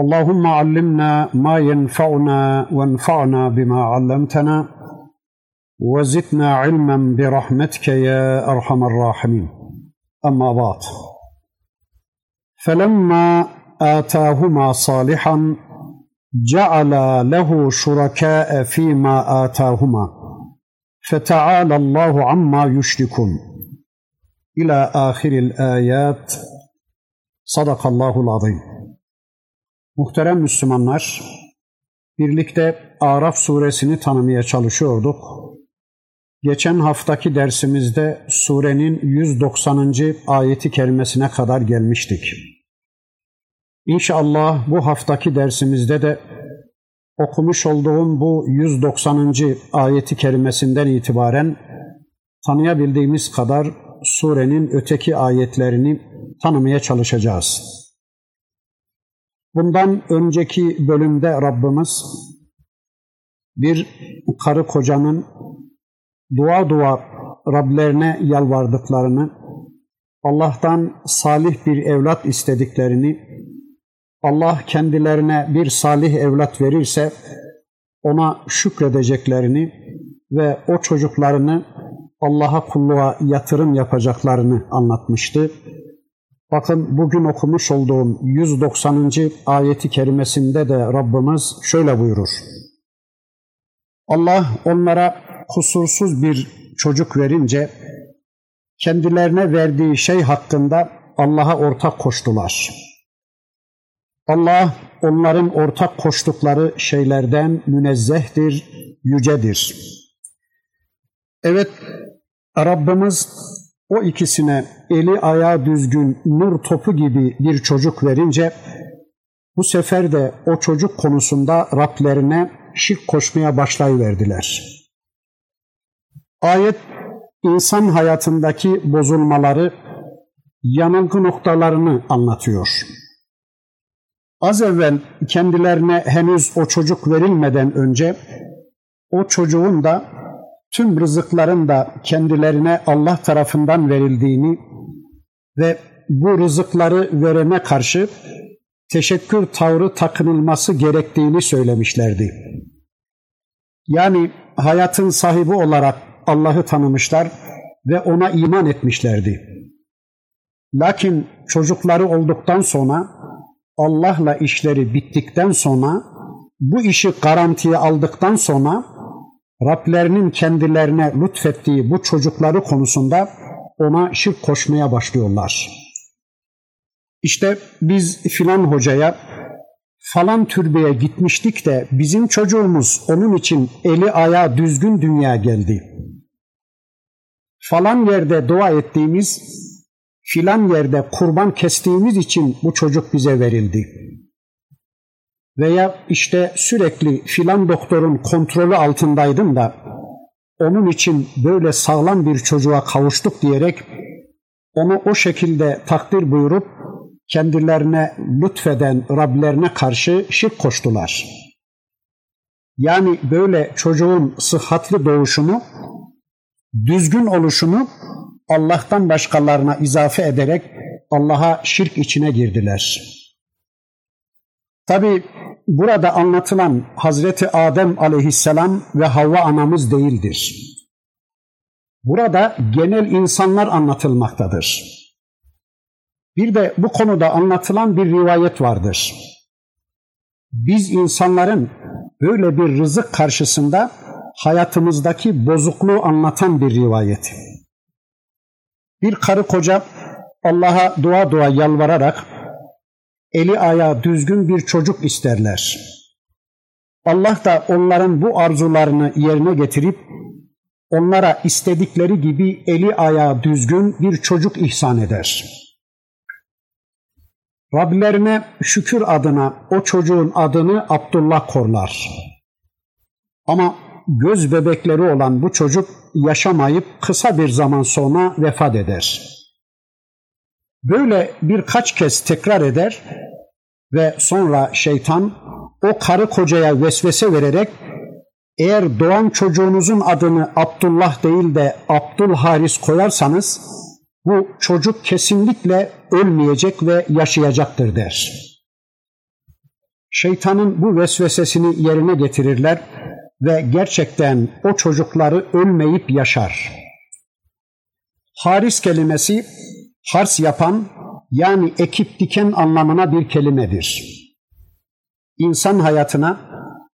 اللهم علمنا ما ينفعنا وانفعنا بما علمتنا وزدنا علما برحمتك يا أرحم الراحمين. أما بعد فلما آتاهما صالحا جعل له شركاء فيما آتاهما فتعالى الله عما يشركون. إلى آخر الآيات. صدق الله العظيم. Muhterem Müslümanlar, birlikte Araf suresini tanımaya çalışıyorduk. Geçen haftaki dersimizde surenin 190. ayeti kerimesine kadar gelmiştik. İnşallah bu haftaki dersimizde de okumuş olduğum bu 190. ayeti kerimesinden itibaren tanıyabildiğimiz kadar surenin öteki ayetlerini tanımaya çalışacağız. Bundan önceki bölümde Rabbimiz bir karı kocanın dua dua Rablerine yalvardıklarını, Allah'tan salih bir evlat istediklerini, Allah kendilerine bir salih evlat verirse ona şükredeceklerini ve o çocuklarını Allah'a kulluğa yatırım yapacaklarını anlatmıştı. Bakın bugün okumuş olduğum 190. ayeti kerimesinde de Rabbimiz şöyle buyurur. Allah onlara kusursuz bir çocuk verince kendilerine verdiği şey hakkında Allah'a ortak koştular. Allah onların ortak koştukları şeylerden münezzehtir, yücedir. Evet, Rabbimiz o ikisine eli ayağı düzgün nur topu gibi bir çocuk verince bu sefer de o çocuk konusunda Rablerine şirk koşmaya başlayıverdiler. Ayet insan hayatındaki bozulmaları, yanılgı noktalarını anlatıyor. Az evvel kendilerine henüz o çocuk verilmeden önce o çocuğun da tüm rızıkların da kendilerine Allah tarafından verildiğini ve bu rızıkları verene karşı teşekkür tavrı takınılması gerektiğini söylemişlerdi. Yani hayatın sahibi olarak Allah'ı tanımışlar ve ona iman etmişlerdi. Lakin çocukları olduktan sonra Allah'la işleri bittikten sonra bu işi garantiye aldıktan sonra Rablerinin kendilerine lütfettiği bu çocukları konusunda ona şirk koşmaya başlıyorlar. İşte biz filan hocaya falan türbeye gitmiştik de bizim çocuğumuz onun için eli ayağı düzgün dünya geldi. Falan yerde dua ettiğimiz, filan yerde kurban kestiğimiz için bu çocuk bize verildi. Veya işte sürekli filan doktorun kontrolü altındaydım da onun için böyle sağlam bir çocuğa kavuştuk diyerek onu o şekilde takdir buyurup kendilerine lütfeden Rablerine karşı şirk koştular. Yani böyle çocuğun sıhhatli doğuşunu, düzgün oluşunu Allah'tan başkalarına izafe ederek Allah'a şirk içine girdiler. Tabi burada anlatılan Hazreti Adem aleyhisselam ve Havva anamız değildir. Burada genel insanlar anlatılmaktadır. Bir de bu konuda anlatılan bir rivayet vardır. Biz insanların böyle bir rızık karşısında hayatımızdaki bozukluğu anlatan bir rivayet. Bir karı koca Allah'a dua dua yalvararak eli ayağı düzgün bir çocuk isterler. Allah da onların bu arzularını yerine getirip onlara istedikleri gibi eli ayağı düzgün bir çocuk ihsan eder. Rablerine şükür adına o çocuğun adını Abdullah korlar. Ama göz bebekleri olan bu çocuk yaşamayıp kısa bir zaman sonra vefat eder. Böyle birkaç kez tekrar eder ve sonra şeytan o karı kocaya vesvese vererek eğer doğan çocuğunuzun adını Abdullah değil de Abdülharis koyarsanız bu çocuk kesinlikle ölmeyecek ve yaşayacaktır der. Şeytanın bu vesvesesini yerine getirirler ve gerçekten o çocukları ölmeyip yaşar. Haris kelimesi hars yapan yani ekip diken anlamına bir kelimedir. İnsan hayatına,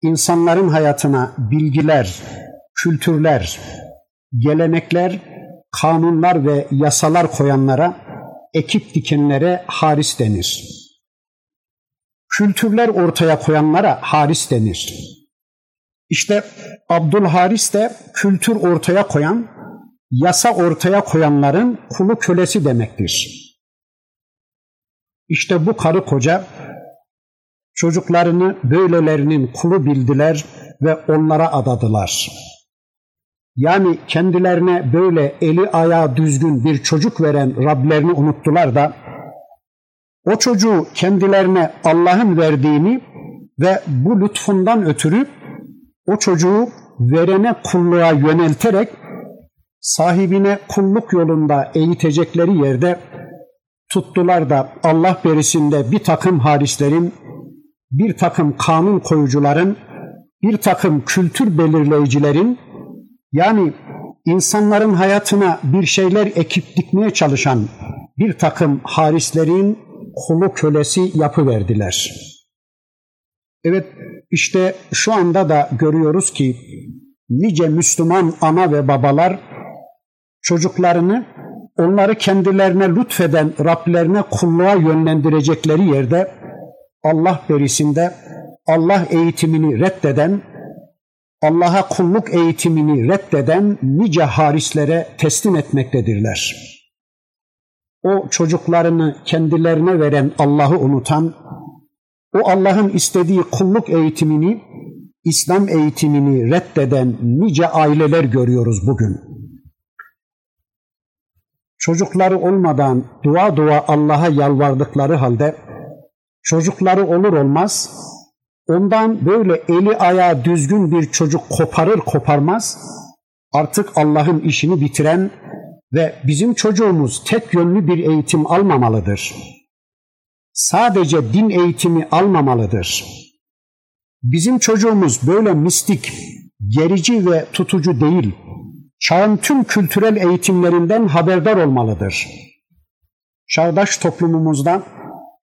insanların hayatına bilgiler, kültürler, gelenekler, kanunlar ve yasalar koyanlara, ekip dikenlere haris denir. Kültürler ortaya koyanlara haris denir. İşte Abdülharis de kültür ortaya koyan, yasa ortaya koyanların kulu kölesi demektir. İşte bu karı koca çocuklarını böylelerinin kulu bildiler ve onlara adadılar. Yani kendilerine böyle eli ayağı düzgün bir çocuk veren Rablerini unuttular da o çocuğu kendilerine Allah'ın verdiğini ve bu lütfundan ötürü o çocuğu verene kulluğa yönelterek sahibine kulluk yolunda eğitecekleri yerde tuttular da Allah berisinde bir takım harislerin, bir takım kanun koyucuların, bir takım kültür belirleyicilerin yani insanların hayatına bir şeyler ekip dikmeye çalışan bir takım harislerin kulu kölesi yapıverdiler. Evet işte şu anda da görüyoruz ki nice Müslüman ana ve babalar çocuklarını onları kendilerine lütfeden Rablerine kulluğa yönlendirecekleri yerde Allah berisinde Allah eğitimini reddeden, Allah'a kulluk eğitimini reddeden nice harislere teslim etmektedirler. O çocuklarını kendilerine veren Allah'ı unutan, o Allah'ın istediği kulluk eğitimini, İslam eğitimini reddeden nice aileler görüyoruz bugün. Çocukları olmadan dua dua Allah'a yalvardıkları halde çocukları olur olmaz ondan böyle eli ayağı düzgün bir çocuk koparır koparmaz artık Allah'ın işini bitiren ve bizim çocuğumuz tek yönlü bir eğitim almamalıdır sadece din eğitimi almamalıdır. Bizim çocuğumuz böyle mistik, gerici ve tutucu değil, çağın tüm kültürel eğitimlerinden haberdar olmalıdır. Çağdaş toplumumuzda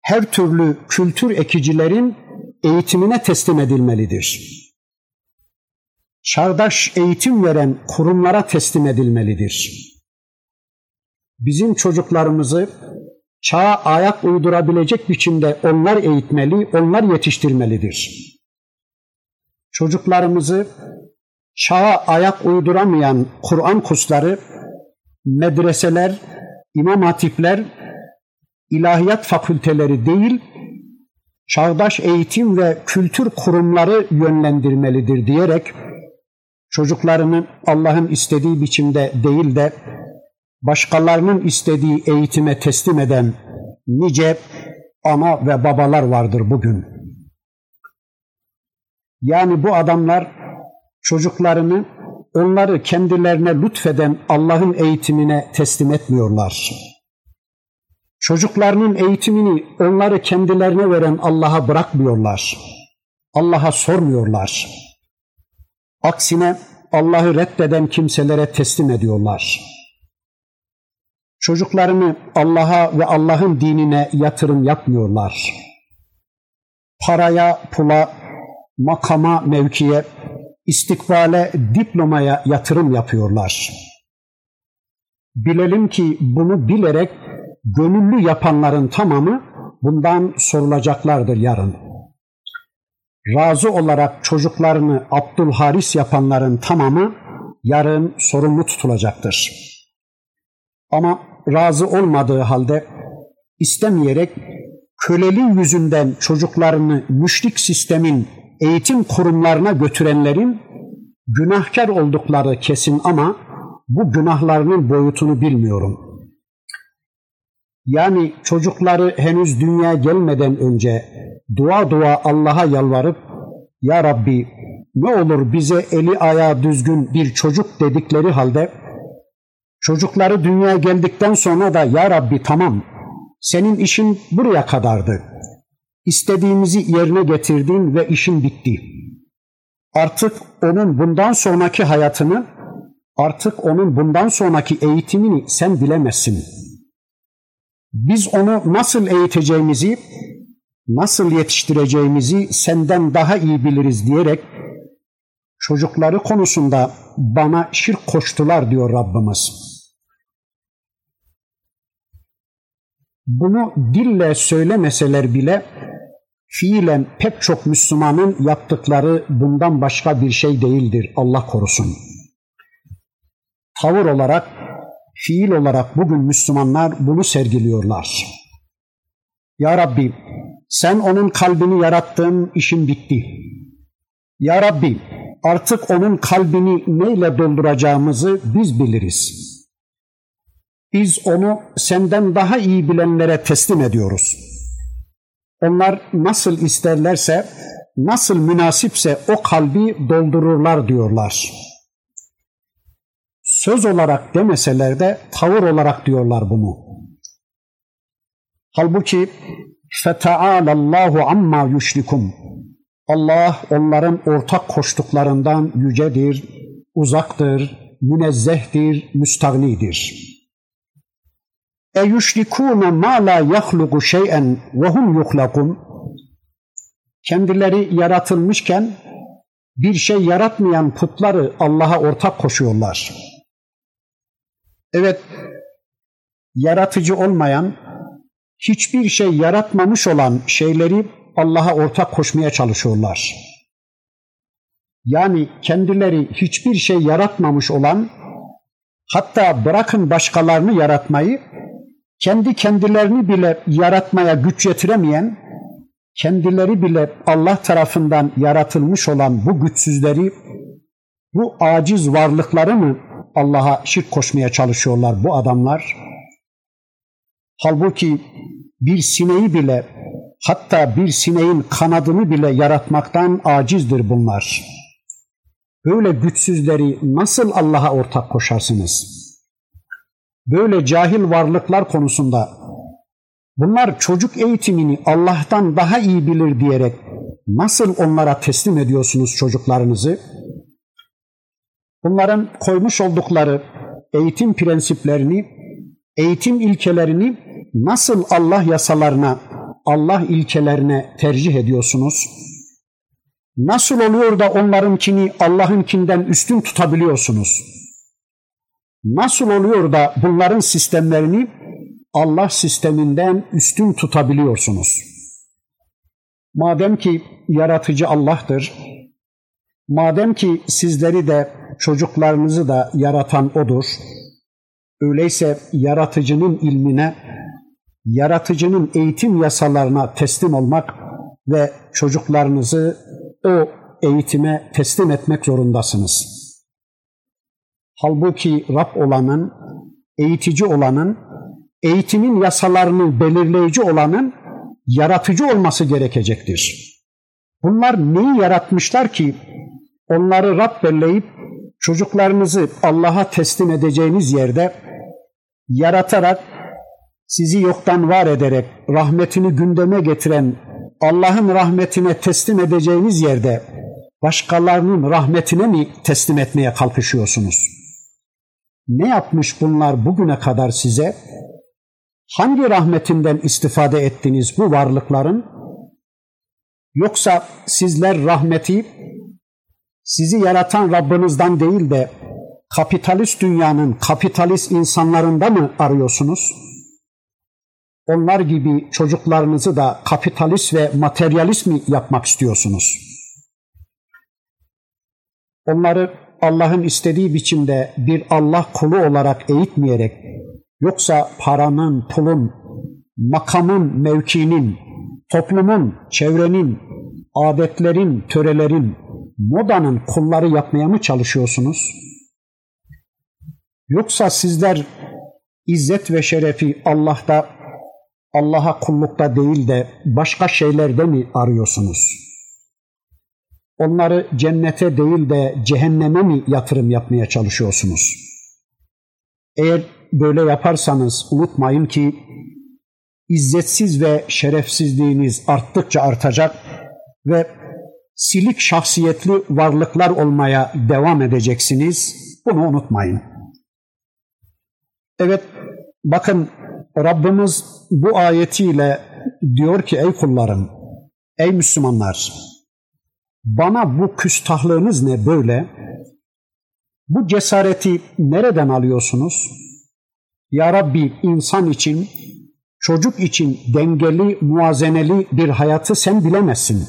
her türlü kültür ekicilerin eğitimine teslim edilmelidir. Çağdaş eğitim veren kurumlara teslim edilmelidir. Bizim çocuklarımızı çağa ayak uydurabilecek biçimde onlar eğitmeli, onlar yetiştirmelidir. Çocuklarımızı çağa ayak uyduramayan Kur'an kursları, medreseler, imam hatipler, ilahiyat fakülteleri değil, çağdaş eğitim ve kültür kurumları yönlendirmelidir diyerek çocuklarını Allah'ın istediği biçimde değil de başkalarının istediği eğitime teslim eden nice ana ve babalar vardır bugün. Yani bu adamlar çocuklarını onları kendilerine lütfeden Allah'ın eğitimine teslim etmiyorlar. Çocuklarının eğitimini onları kendilerine veren Allah'a bırakmıyorlar. Allah'a sormuyorlar. Aksine Allah'ı reddeden kimselere teslim ediyorlar çocuklarını Allah'a ve Allah'ın dinine yatırım yapmıyorlar. Paraya, pula, makama, mevkiye, istikbale, diplomaya yatırım yapıyorlar. Bilelim ki bunu bilerek gönüllü yapanların tamamı bundan sorulacaklardır yarın. Razı olarak çocuklarını Abdülharis yapanların tamamı yarın sorumlu tutulacaktır. Ama razı olmadığı halde istemeyerek köleliği yüzünden çocuklarını müşrik sistemin eğitim kurumlarına götürenlerin günahkar oldukları kesin ama bu günahlarının boyutunu bilmiyorum. Yani çocukları henüz dünya gelmeden önce dua dua Allah'a yalvarıp Ya Rabbi ne olur bize eli ayağı düzgün bir çocuk dedikleri halde çocukları dünya geldikten sonra da Ya Rabbi tamam senin işin buraya kadardı. İstediğimizi yerine getirdin ve işin bitti. Artık onun bundan sonraki hayatını, artık onun bundan sonraki eğitimini sen bilemezsin. Biz onu nasıl eğiteceğimizi, nasıl yetiştireceğimizi senden daha iyi biliriz diyerek çocukları konusunda bana şirk koştular diyor Rabbimiz. Bunu dille söylemeseler bile fiilen pek çok Müslümanın yaptıkları bundan başka bir şey değildir Allah korusun. Tavır olarak, fiil olarak bugün Müslümanlar bunu sergiliyorlar. Ya Rabbi sen onun kalbini yarattın, işin bitti. Ya Rabbi artık onun kalbini neyle dolduracağımızı biz biliriz. Biz onu senden daha iyi bilenlere teslim ediyoruz. Onlar nasıl isterlerse, nasıl münasipse o kalbi doldururlar diyorlar. Söz olarak demeseler de tavır olarak diyorlar bunu. Halbuki فَتَعَالَ اللّٰهُ عَمَّا يُشْرِكُمْ Allah onların ortak koştuklarından yücedir, uzaktır, münezzehtir, müstagnidir. E yüşrikûne mâ lâ yahluku şey'en ve hum yuhlakun. Kendileri yaratılmışken bir şey yaratmayan putları Allah'a ortak koşuyorlar. Evet, yaratıcı olmayan, hiçbir şey yaratmamış olan şeyleri Allah'a ortak koşmaya çalışıyorlar. Yani kendileri hiçbir şey yaratmamış olan, hatta bırakın başkalarını yaratmayı, kendi kendilerini bile yaratmaya güç yetiremeyen, kendileri bile Allah tarafından yaratılmış olan bu güçsüzleri, bu aciz varlıkları mı Allah'a şirk koşmaya çalışıyorlar bu adamlar? Halbuki bir sineği bile hatta bir sineğin kanadını bile yaratmaktan acizdir bunlar. Böyle güçsüzleri nasıl Allah'a ortak koşarsınız?'' Böyle cahil varlıklar konusunda bunlar çocuk eğitimini Allah'tan daha iyi bilir diyerek nasıl onlara teslim ediyorsunuz çocuklarınızı? Bunların koymuş oldukları eğitim prensiplerini, eğitim ilkelerini nasıl Allah yasalarına, Allah ilkelerine tercih ediyorsunuz? Nasıl oluyor da onlarınkini Allah'ınkinden üstün tutabiliyorsunuz? Nasıl oluyor da bunların sistemlerini Allah sisteminden üstün tutabiliyorsunuz? Madem ki yaratıcı Allah'tır, madem ki sizleri de çocuklarınızı da yaratan O'dur, öyleyse yaratıcının ilmine, yaratıcının eğitim yasalarına teslim olmak ve çocuklarınızı o eğitime teslim etmek zorundasınız.'' Halbuki Rab olanın, eğitici olanın, eğitimin yasalarını belirleyici olanın yaratıcı olması gerekecektir. Bunlar neyi yaratmışlar ki onları Rab belirleyip çocuklarınızı Allah'a teslim edeceğiniz yerde yaratarak sizi yoktan var ederek rahmetini gündeme getiren Allah'ın rahmetine teslim edeceğiniz yerde başkalarının rahmetine mi teslim etmeye kalkışıyorsunuz? Ne yapmış bunlar bugüne kadar size? Hangi rahmetinden istifade ettiniz bu varlıkların? Yoksa sizler rahmeti sizi yaratan Rabbinizden değil de kapitalist dünyanın kapitalist insanlarında mı arıyorsunuz? Onlar gibi çocuklarınızı da kapitalist ve materyalist mi yapmak istiyorsunuz? Onları Allah'ın istediği biçimde bir Allah kulu olarak eğitmeyerek yoksa paranın, pulun, makamın, mevkinin, toplumun, çevrenin, adetlerin, törelerin, modanın kulları yapmaya mı çalışıyorsunuz? Yoksa sizler izzet ve şerefi Allah'ta, Allah'a kullukta değil de başka şeylerde mi arıyorsunuz? Onları cennete değil de cehenneme mi yatırım yapmaya çalışıyorsunuz? Eğer böyle yaparsanız unutmayın ki izzetsiz ve şerefsizliğiniz arttıkça artacak ve silik şahsiyetli varlıklar olmaya devam edeceksiniz. Bunu unutmayın. Evet bakın Rabbimiz bu ayetiyle diyor ki ey kullarım, ey Müslümanlar bana bu küstahlığınız ne böyle? Bu cesareti nereden alıyorsunuz? Ya Rabbi insan için, çocuk için dengeli, muazeneli bir hayatı sen bilemezsin.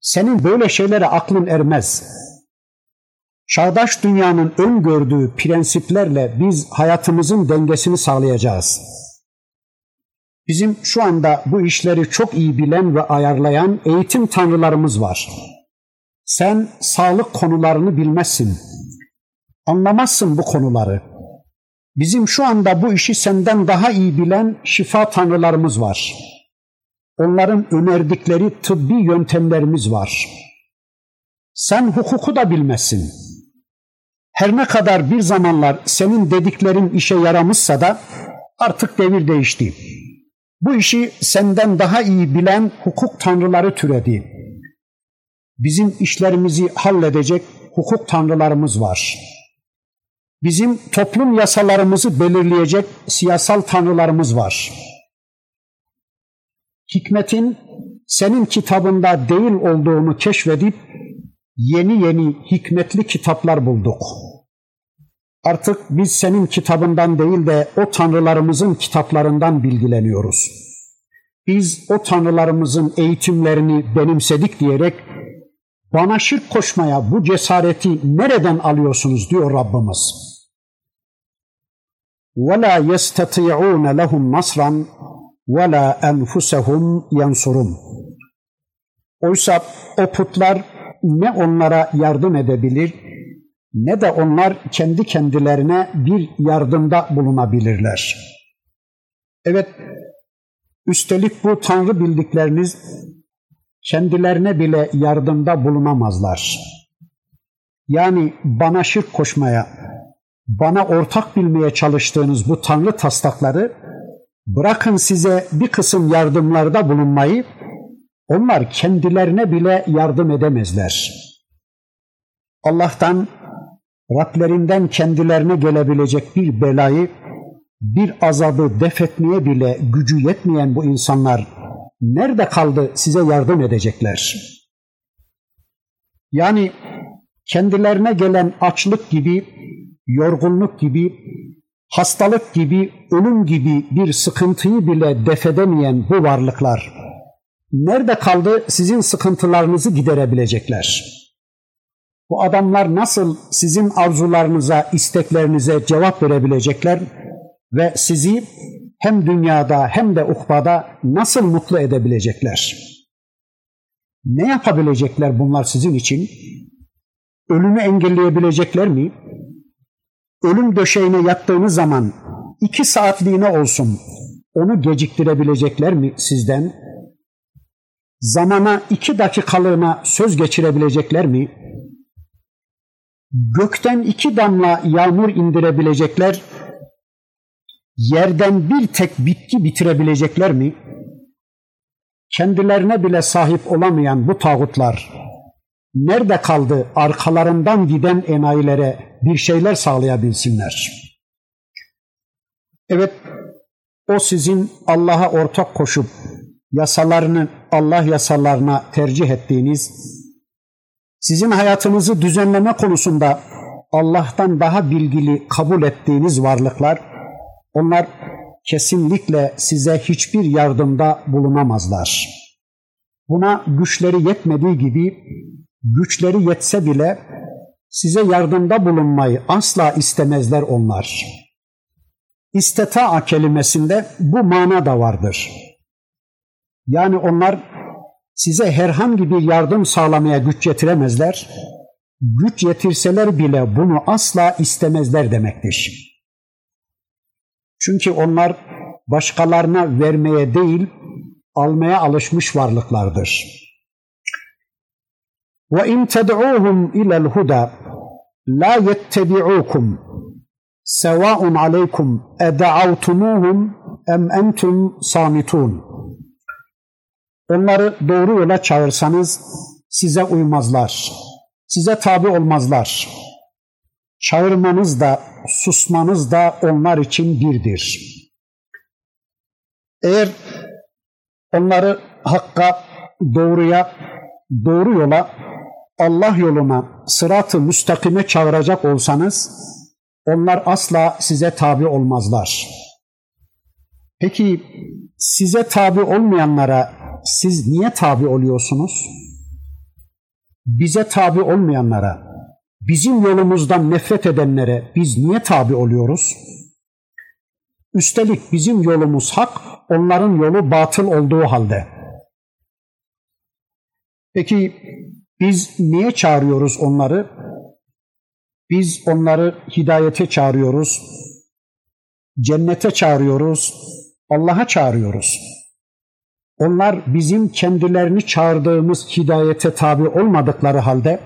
Senin böyle şeylere aklın ermez. Çağdaş dünyanın öngördüğü prensiplerle biz hayatımızın dengesini sağlayacağız. Bizim şu anda bu işleri çok iyi bilen ve ayarlayan eğitim tanrılarımız var. Sen sağlık konularını bilmezsin. Anlamazsın bu konuları. Bizim şu anda bu işi senden daha iyi bilen şifa tanrılarımız var. Onların önerdikleri tıbbi yöntemlerimiz var. Sen hukuku da bilmezsin. Her ne kadar bir zamanlar senin dediklerin işe yaramışsa da artık devir değişti. Bu işi senden daha iyi bilen hukuk tanrıları türedi. Bizim işlerimizi halledecek hukuk tanrılarımız var. Bizim toplum yasalarımızı belirleyecek siyasal tanrılarımız var. Hikmetin senin kitabında değil olduğunu keşfedip yeni yeni hikmetli kitaplar bulduk. Artık biz senin kitabından değil de o tanrılarımızın kitaplarından bilgileniyoruz. Biz o tanrılarımızın eğitimlerini benimsedik diyerek bana şirk koşmaya bu cesareti nereden alıyorsunuz diyor Rabbimiz. وَلَا يَسْتَطِيعُونَ لَهُمْ نَصْرًا وَلَا أَنْفُسَهُمْ يَنْصُرُونَ Oysa o putlar ne onlara yardım edebilir ne de onlar kendi kendilerine bir yardımda bulunabilirler. Evet, üstelik bu Tanrı bildikleriniz kendilerine bile yardımda bulunamazlar. Yani bana şirk koşmaya, bana ortak bilmeye çalıştığınız bu Tanrı taslakları bırakın size bir kısım yardımlarda bulunmayı, onlar kendilerine bile yardım edemezler. Allah'tan Rablerinden kendilerine gelebilecek bir belayı, bir azabı def etmeye bile gücü yetmeyen bu insanlar nerede kaldı size yardım edecekler? Yani kendilerine gelen açlık gibi, yorgunluk gibi, hastalık gibi, ölüm gibi bir sıkıntıyı bile def edemeyen bu varlıklar nerede kaldı sizin sıkıntılarınızı giderebilecekler? Bu adamlar nasıl sizin arzularınıza, isteklerinize cevap verebilecekler ve sizi hem dünyada hem de ukbada nasıl mutlu edebilecekler? Ne yapabilecekler bunlar sizin için? Ölümü engelleyebilecekler mi? Ölüm döşeğine yattığınız zaman iki saatliğine olsun onu geciktirebilecekler mi sizden? Zamana iki dakikalığına söz geçirebilecekler mi? Gökten iki damla yağmur indirebilecekler, yerden bir tek bitki bitirebilecekler mi? Kendilerine bile sahip olamayan bu tağutlar nerede kaldı arkalarından giden enayilere bir şeyler sağlayabilsinler? Evet, o sizin Allah'a ortak koşup yasalarını Allah yasalarına tercih ettiğiniz sizin hayatınızı düzenleme konusunda Allah'tan daha bilgili kabul ettiğiniz varlıklar, onlar kesinlikle size hiçbir yardımda bulunamazlar. Buna güçleri yetmediği gibi güçleri yetse bile size yardımda bulunmayı asla istemezler onlar. İsteta'a kelimesinde bu mana da vardır. Yani onlar size herhangi bir yardım sağlamaya güç yetiremezler. Güç yetirseler bile bunu asla istemezler demektir. Çünkü onlar başkalarına vermeye değil, almaya alışmış varlıklardır. Ve in ted'uhum ila'l huda la yettebi'ukum sevaun aleykum ed'avtumuhum em entum samitun. Onları doğru yola çağırsanız size uymazlar. Size tabi olmazlar. Çağırmanız da susmanız da onlar için birdir. Eğer onları hakka, doğruya, doğru yola, Allah yoluna, sıratı müstakime çağıracak olsanız onlar asla size tabi olmazlar. Peki size tabi olmayanlara siz niye tabi oluyorsunuz? Bize tabi olmayanlara, bizim yolumuzdan nefret edenlere biz niye tabi oluyoruz? Üstelik bizim yolumuz hak, onların yolu batıl olduğu halde. Peki biz niye çağırıyoruz onları? Biz onları hidayete çağırıyoruz, cennete çağırıyoruz, Allah'a çağırıyoruz. Onlar bizim kendilerini çağırdığımız hidayete tabi olmadıkları halde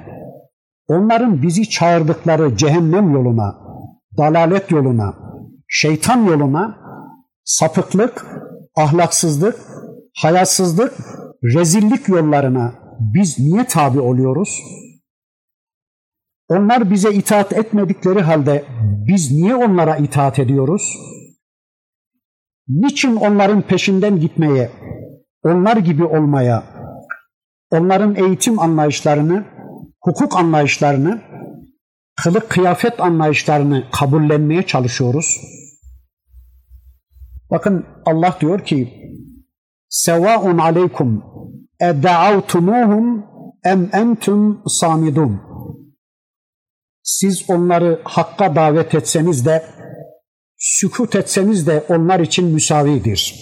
onların bizi çağırdıkları cehennem yoluna, dalalet yoluna, şeytan yoluna, sapıklık, ahlaksızlık, hayasızlık, rezillik yollarına biz niye tabi oluyoruz? Onlar bize itaat etmedikleri halde biz niye onlara itaat ediyoruz? Niçin onların peşinden gitmeye, onlar gibi olmaya, onların eğitim anlayışlarını, hukuk anlayışlarını, kılık kıyafet anlayışlarını kabullenmeye çalışıyoruz? Bakın Allah diyor ki Sevaun aleykum edda'avtumuhum em entum samidun siz onları hakka davet etseniz de sükut etseniz de onlar için müsavidir.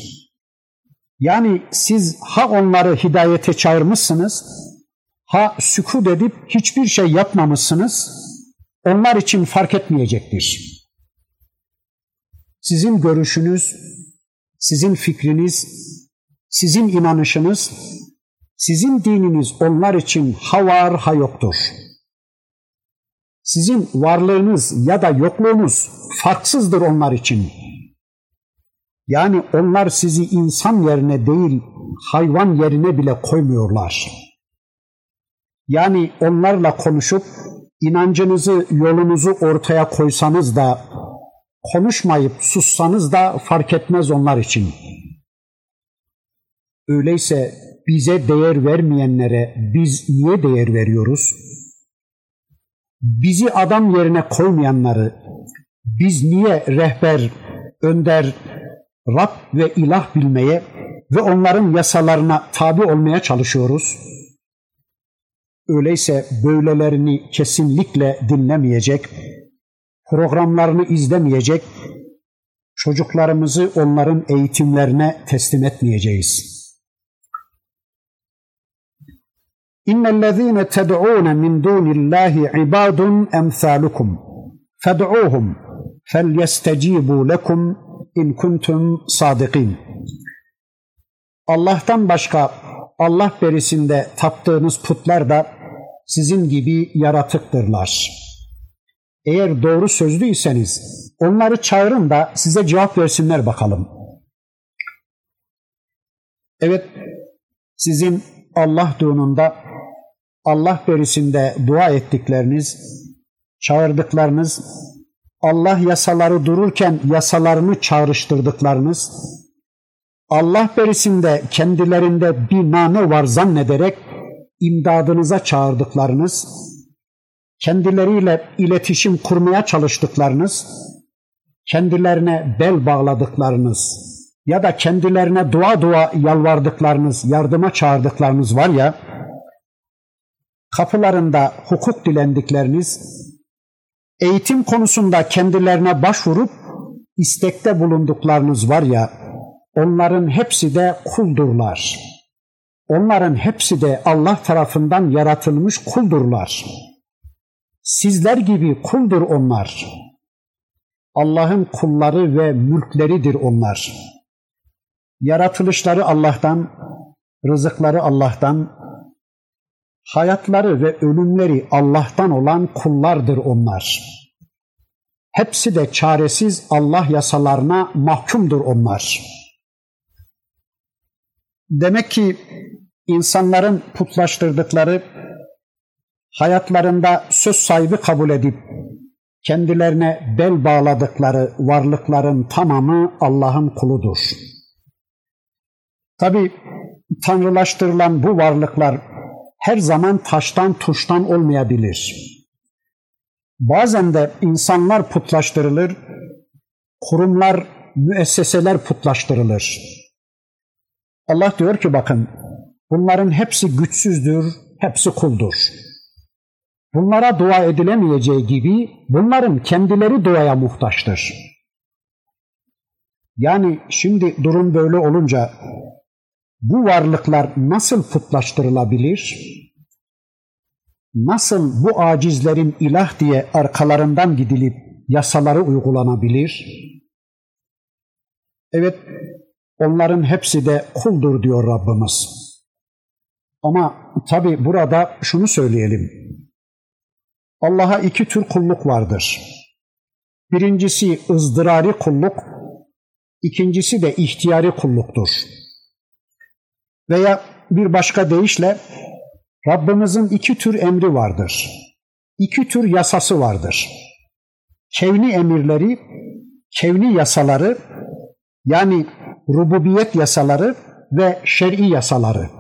Yani siz ha onları hidayete çağırmışsınız, ha sükut edip hiçbir şey yapmamışsınız, onlar için fark etmeyecektir. Sizin görüşünüz, sizin fikriniz, sizin inanışınız, sizin dininiz onlar için ha var ha yoktur.'' Sizin varlığınız ya da yokluğunuz farksızdır onlar için. Yani onlar sizi insan yerine değil hayvan yerine bile koymuyorlar. Yani onlarla konuşup inancınızı, yolunuzu ortaya koysanız da konuşmayıp sussanız da fark etmez onlar için. Öyleyse bize değer vermeyenlere biz niye değer veriyoruz? bizi adam yerine koymayanları biz niye rehber, önder, Rab ve ilah bilmeye ve onların yasalarına tabi olmaya çalışıyoruz? Öyleyse böylelerini kesinlikle dinlemeyecek, programlarını izlemeyecek, çocuklarımızı onların eğitimlerine teslim etmeyeceğiz.'' İnnellezîne ted'ûne min dûnillâhi ibâdun emsâlukum fed'ûhum felyestecîbû lekum in kuntum sadikin. Allah'tan başka Allah berisinde taptığınız putlar da sizin gibi yaratıktırlar. Eğer doğru sözlüyseniz onları çağırın da size cevap versinler bakalım. Evet, sizin Allah düğününde Allah berisinde dua ettikleriniz, çağırdıklarınız, Allah yasaları dururken yasalarını çağrıştırdıklarınız, Allah berisinde kendilerinde bir nane var zannederek imdadınıza çağırdıklarınız, kendileriyle iletişim kurmaya çalıştıklarınız, kendilerine bel bağladıklarınız ya da kendilerine dua dua yalvardıklarınız, yardıma çağırdıklarınız var ya, kapılarında hukuk dilendikleriniz, eğitim konusunda kendilerine başvurup istekte bulunduklarınız var ya, onların hepsi de kuldurlar. Onların hepsi de Allah tarafından yaratılmış kuldurlar. Sizler gibi kuldur onlar. Allah'ın kulları ve mülkleridir onlar. Yaratılışları Allah'tan, rızıkları Allah'tan, hayatları ve ölümleri Allah'tan olan kullardır onlar. Hepsi de çaresiz Allah yasalarına mahkumdur onlar. Demek ki insanların putlaştırdıkları, hayatlarında söz sahibi kabul edip kendilerine bel bağladıkları varlıkların tamamı Allah'ın kuludur. Tabi tanrılaştırılan bu varlıklar her zaman taştan tuştan olmayabilir. Bazen de insanlar putlaştırılır, kurumlar, müesseseler putlaştırılır. Allah diyor ki bakın bunların hepsi güçsüzdür, hepsi kuldur. Bunlara dua edilemeyeceği gibi bunların kendileri duaya muhtaçtır. Yani şimdi durum böyle olunca bu varlıklar nasıl putlaştırılabilir? Nasıl bu acizlerin ilah diye arkalarından gidilip yasaları uygulanabilir? Evet, onların hepsi de kuldur diyor Rabbimiz. Ama tabi burada şunu söyleyelim. Allah'a iki tür kulluk vardır. Birincisi ızdırari kulluk, ikincisi de ihtiyari kulluktur. Veya bir başka deyişle Rabbimizin iki tür emri vardır. İki tür yasası vardır. Kevni emirleri, kevni yasaları yani rububiyet yasaları ve şer'i yasaları.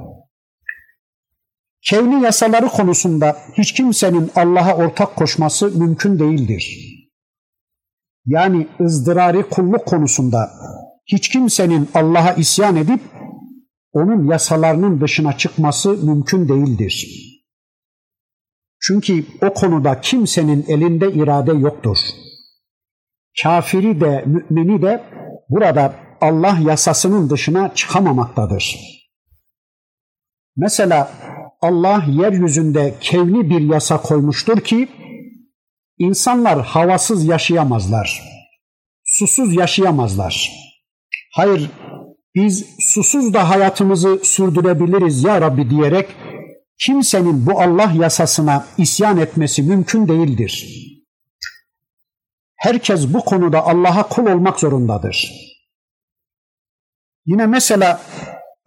Kevni yasaları konusunda hiç kimsenin Allah'a ortak koşması mümkün değildir. Yani ızdırari kulluk konusunda hiç kimsenin Allah'a isyan edip onun yasalarının dışına çıkması mümkün değildir. Çünkü o konuda kimsenin elinde irade yoktur. Kafiri de mümini de burada Allah yasasının dışına çıkamamaktadır. Mesela Allah yeryüzünde kevni bir yasa koymuştur ki insanlar havasız yaşayamazlar. Susuz yaşayamazlar. Hayır biz susuz da hayatımızı sürdürebiliriz ya Rabbi diyerek kimsenin bu Allah yasasına isyan etmesi mümkün değildir. Herkes bu konuda Allah'a kul olmak zorundadır. Yine mesela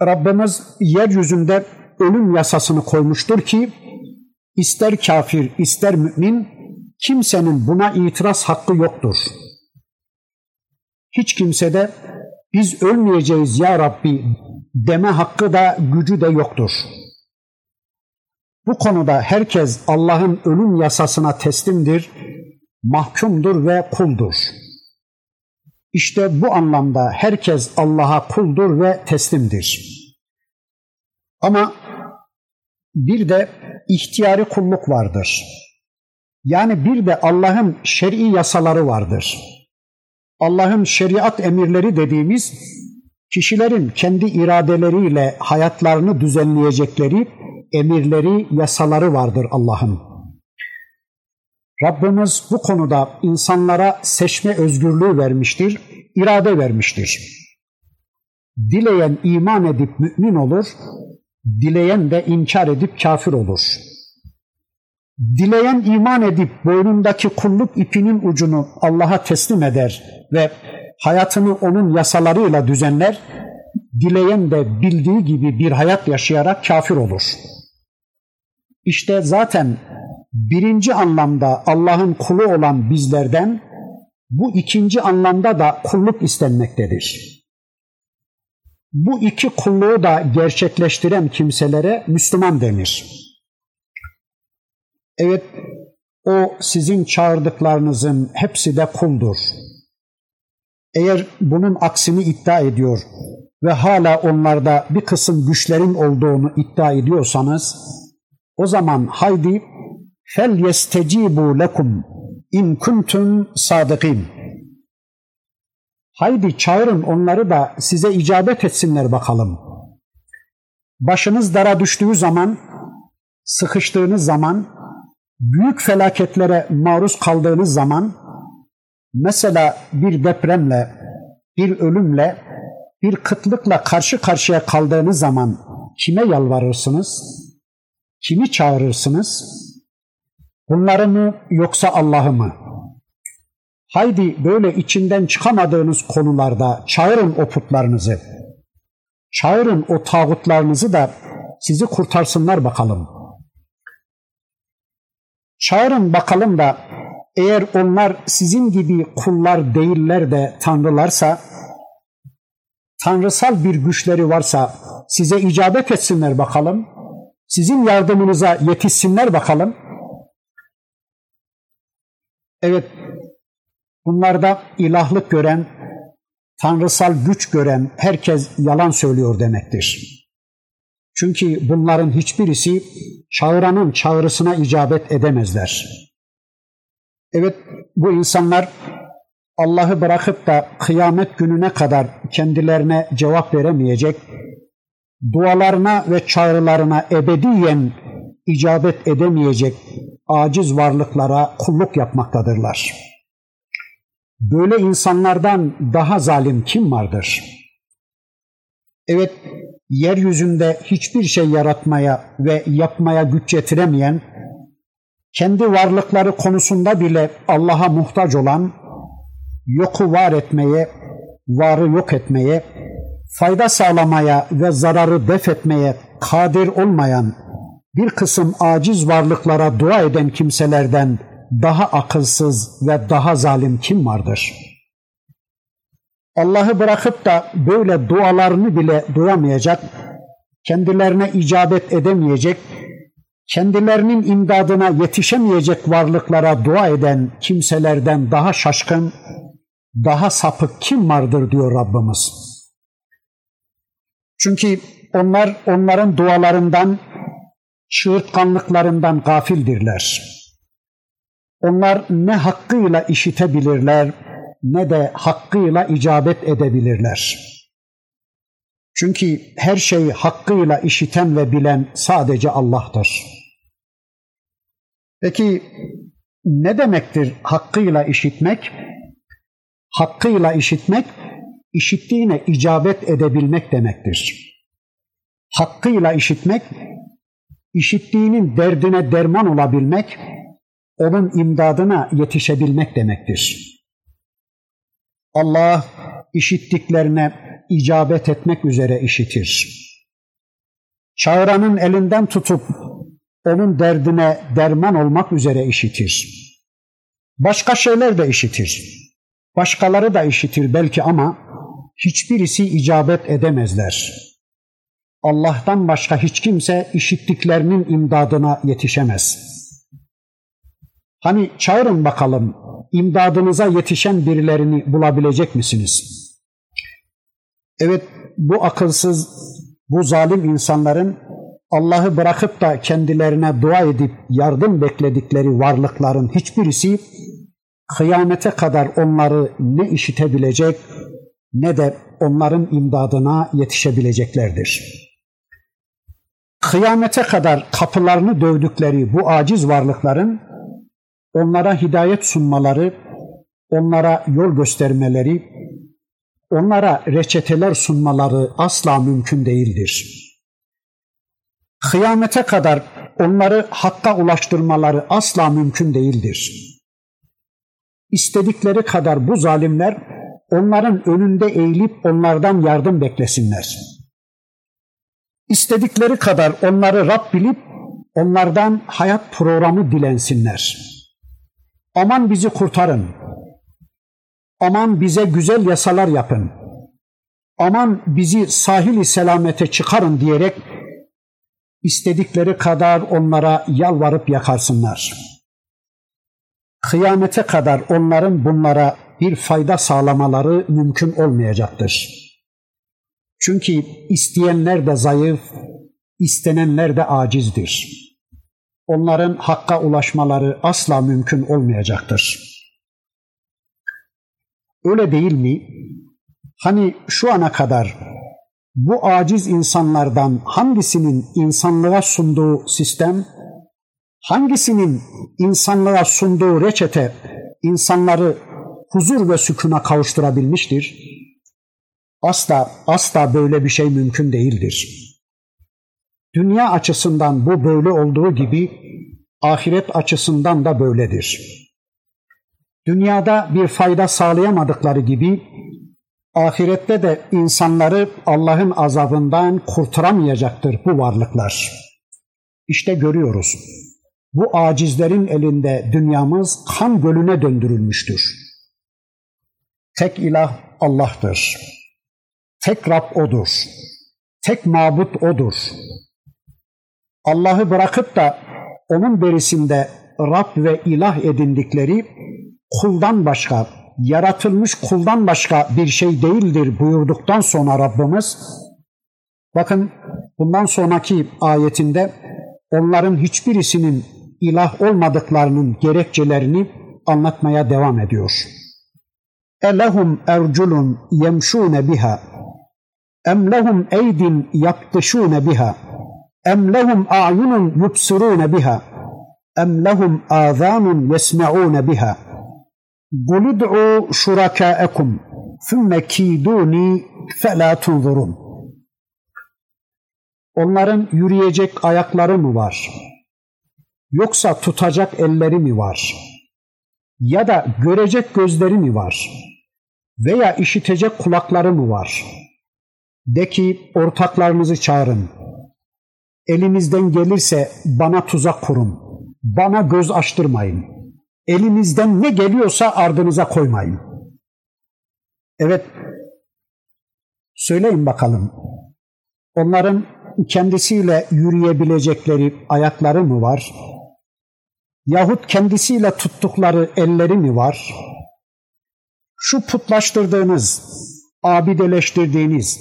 Rabbimiz yeryüzünde ölüm yasasını koymuştur ki ister kafir ister mümin kimsenin buna itiraz hakkı yoktur. Hiç kimse de biz ölmeyeceğiz ya Rabbi deme hakkı da gücü de yoktur. Bu konuda herkes Allah'ın ölüm yasasına teslimdir, mahkumdur ve kuldur. İşte bu anlamda herkes Allah'a kuldur ve teslimdir. Ama bir de ihtiyari kulluk vardır. Yani bir de Allah'ın şer'i yasaları vardır. Allah'ın şeriat emirleri dediğimiz kişilerin kendi iradeleriyle hayatlarını düzenleyecekleri emirleri, yasaları vardır Allah'ın. Rabbimiz bu konuda insanlara seçme özgürlüğü vermiştir, irade vermiştir. Dileyen iman edip mümin olur, dileyen de inkar edip kafir olur. Dileyen iman edip boynundaki kulluk ipinin ucunu Allah'a teslim eder ve hayatını onun yasalarıyla düzenler, dileyen de bildiği gibi bir hayat yaşayarak kafir olur. İşte zaten birinci anlamda Allah'ın kulu olan bizlerden bu ikinci anlamda da kulluk istenmektedir. Bu iki kulluğu da gerçekleştiren kimselere Müslüman denir. Evet, o sizin çağırdıklarınızın hepsi de kuldur. Eğer bunun aksini iddia ediyor ve hala onlarda bir kısım güçlerin olduğunu iddia ediyorsanız, o zaman haydi fel yestecibu lekum in kuntum sadıkin. Haydi çağırın onları da size icabet etsinler bakalım. Başınız dara düştüğü zaman, sıkıştığınız zaman, büyük felaketlere maruz kaldığınız zaman, mesela bir depremle, bir ölümle, bir kıtlıkla karşı karşıya kaldığınız zaman kime yalvarırsınız? Kimi çağırırsınız? Bunları mı yoksa Allah'ı mı? Haydi böyle içinden çıkamadığınız konularda çağırın o putlarınızı. Çağırın o tağutlarınızı da sizi kurtarsınlar bakalım. Çağırın bakalım da eğer onlar sizin gibi kullar değiller de tanrılarsa, tanrısal bir güçleri varsa size icabet etsinler bakalım. Sizin yardımınıza yetişsinler bakalım. Evet, bunlarda ilahlık gören, tanrısal güç gören herkes yalan söylüyor demektir. Çünkü bunların hiçbirisi çağıranın çağrısına icabet edemezler. Evet bu insanlar Allah'ı bırakıp da kıyamet gününe kadar kendilerine cevap veremeyecek, dualarına ve çağrılarına ebediyen icabet edemeyecek aciz varlıklara kulluk yapmaktadırlar. Böyle insanlardan daha zalim kim vardır? Evet, yeryüzünde hiçbir şey yaratmaya ve yapmaya güç yetiremeyen, kendi varlıkları konusunda bile Allah'a muhtaç olan, yoku var etmeye, varı yok etmeye, fayda sağlamaya ve zararı def etmeye kadir olmayan bir kısım aciz varlıklara dua eden kimselerden daha akılsız ve daha zalim kim vardır? Allah'ı bırakıp da böyle dualarını bile duyamayacak, kendilerine icabet edemeyecek, kendilerinin imdadına yetişemeyecek varlıklara dua eden kimselerden daha şaşkın, daha sapık kim vardır diyor Rabbimiz. Çünkü onlar onların dualarından, çığırtkanlıklarından gafildirler. Onlar ne hakkıyla işitebilirler ne de hakkıyla icabet edebilirler. Çünkü her şeyi hakkıyla işiten ve bilen sadece Allah'tır. Peki ne demektir hakkıyla işitmek? Hakkıyla işitmek, işittiğine icabet edebilmek demektir. Hakkıyla işitmek, işittiğinin derdine derman olabilmek, onun imdadına yetişebilmek demektir. Allah işittiklerine icabet etmek üzere işitir. Çağıranın elinden tutup onun derdine derman olmak üzere işitir. Başka şeyler de işitir. Başkaları da işitir belki ama hiçbirisi icabet edemezler. Allah'tan başka hiç kimse işittiklerinin imdadına yetişemez. Hani çağırın bakalım imdadınıza yetişen birilerini bulabilecek misiniz? Evet bu akılsız, bu zalim insanların Allah'ı bırakıp da kendilerine dua edip yardım bekledikleri varlıkların hiçbirisi kıyamete kadar onları ne işitebilecek ne de onların imdadına yetişebileceklerdir. Kıyamete kadar kapılarını dövdükleri bu aciz varlıkların onlara hidayet sunmaları, onlara yol göstermeleri, onlara reçeteler sunmaları asla mümkün değildir. Kıyamete kadar onları hakka ulaştırmaları asla mümkün değildir. İstedikleri kadar bu zalimler onların önünde eğilip onlardan yardım beklesinler. İstedikleri kadar onları Rab bilip onlardan hayat programı dilensinler. Aman bizi kurtarın. Aman bize güzel yasalar yapın. Aman bizi sahili selamete çıkarın diyerek istedikleri kadar onlara yalvarıp yakarsınlar. Kıyamete kadar onların bunlara bir fayda sağlamaları mümkün olmayacaktır. Çünkü isteyenler de zayıf, istenenler de acizdir onların hakka ulaşmaları asla mümkün olmayacaktır. Öyle değil mi? Hani şu ana kadar bu aciz insanlardan hangisinin insanlığa sunduğu sistem, hangisinin insanlığa sunduğu reçete insanları huzur ve sükuna kavuşturabilmiştir? Asla, asla böyle bir şey mümkün değildir. Dünya açısından bu böyle olduğu gibi ahiret açısından da böyledir. Dünyada bir fayda sağlayamadıkları gibi ahirette de insanları Allah'ın azabından kurtaramayacaktır bu varlıklar. İşte görüyoruz. Bu acizlerin elinde dünyamız kan gölüne döndürülmüştür. Tek ilah Allah'tır. Tek Rab O'dur. Tek mabut O'dur. Allah'ı bırakıp da onun berisinde Rab ve ilah edindikleri kuldan başka, yaratılmış kuldan başka bir şey değildir buyurduktan sonra Rabbimiz, bakın bundan sonraki ayetinde onların hiçbirisinin ilah olmadıklarının gerekçelerini anlatmaya devam ediyor. Elehum erculun yemşune biha em lehum eydin yaptışune biha em lehum a'yunun yubsirune biha em lehum azanun yesme'une biha قُلْ ادْعُوا شُرَكَاءَكُمْ ثُمَّ كِيدُونِي فَلَا تُنْظُرُونَ Onların yürüyecek ayakları mı var? Yoksa tutacak elleri mi var? Ya da görecek gözleri mi var? Veya işitecek kulakları mı var? De ki ortaklarınızı çağırın. Elimizden gelirse bana tuzak kurun. Bana göz açtırmayın.'' Elimizden ne geliyorsa ardınıza koymayın. Evet, söyleyin bakalım. Onların kendisiyle yürüyebilecekleri ayakları mı var? Yahut kendisiyle tuttukları elleri mi var? Şu putlaştırdığınız, abideleştirdiğiniz,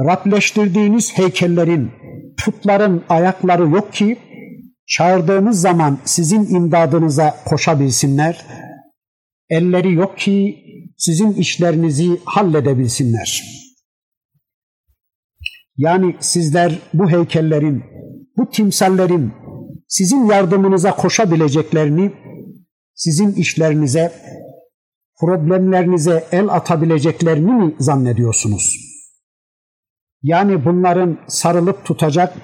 Rableştirdiğiniz heykellerin, putların ayakları yok ki çağırdığınız zaman sizin imdadınıza koşabilsinler. Elleri yok ki sizin işlerinizi halledebilsinler. Yani sizler bu heykellerin, bu timsallerin sizin yardımınıza koşabileceklerini, sizin işlerinize, problemlerinize el atabileceklerini mi zannediyorsunuz? Yani bunların sarılıp tutacak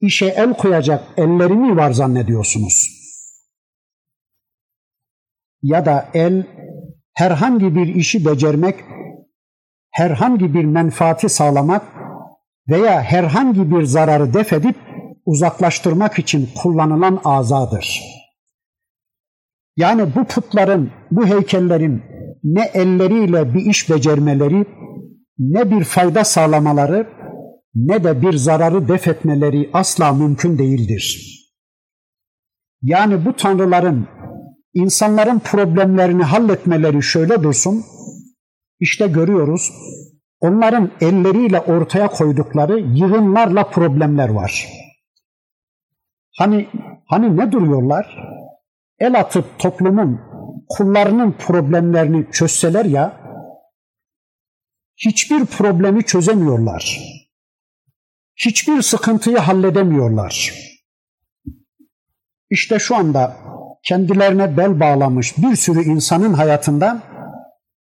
işe el koyacak elleri mi var zannediyorsunuz? Ya da el herhangi bir işi becermek, herhangi bir menfaati sağlamak veya herhangi bir zararı def edip uzaklaştırmak için kullanılan azadır. Yani bu putların, bu heykellerin ne elleriyle bir iş becermeleri, ne bir fayda sağlamaları, ne de bir zararı def etmeleri asla mümkün değildir. Yani bu tanrıların insanların problemlerini halletmeleri şöyle dursun, işte görüyoruz onların elleriyle ortaya koydukları yığınlarla problemler var. Hani hani ne duruyorlar? El atıp toplumun kullarının problemlerini çözseler ya hiçbir problemi çözemiyorlar hiçbir sıkıntıyı halledemiyorlar. İşte şu anda kendilerine bel bağlamış bir sürü insanın hayatında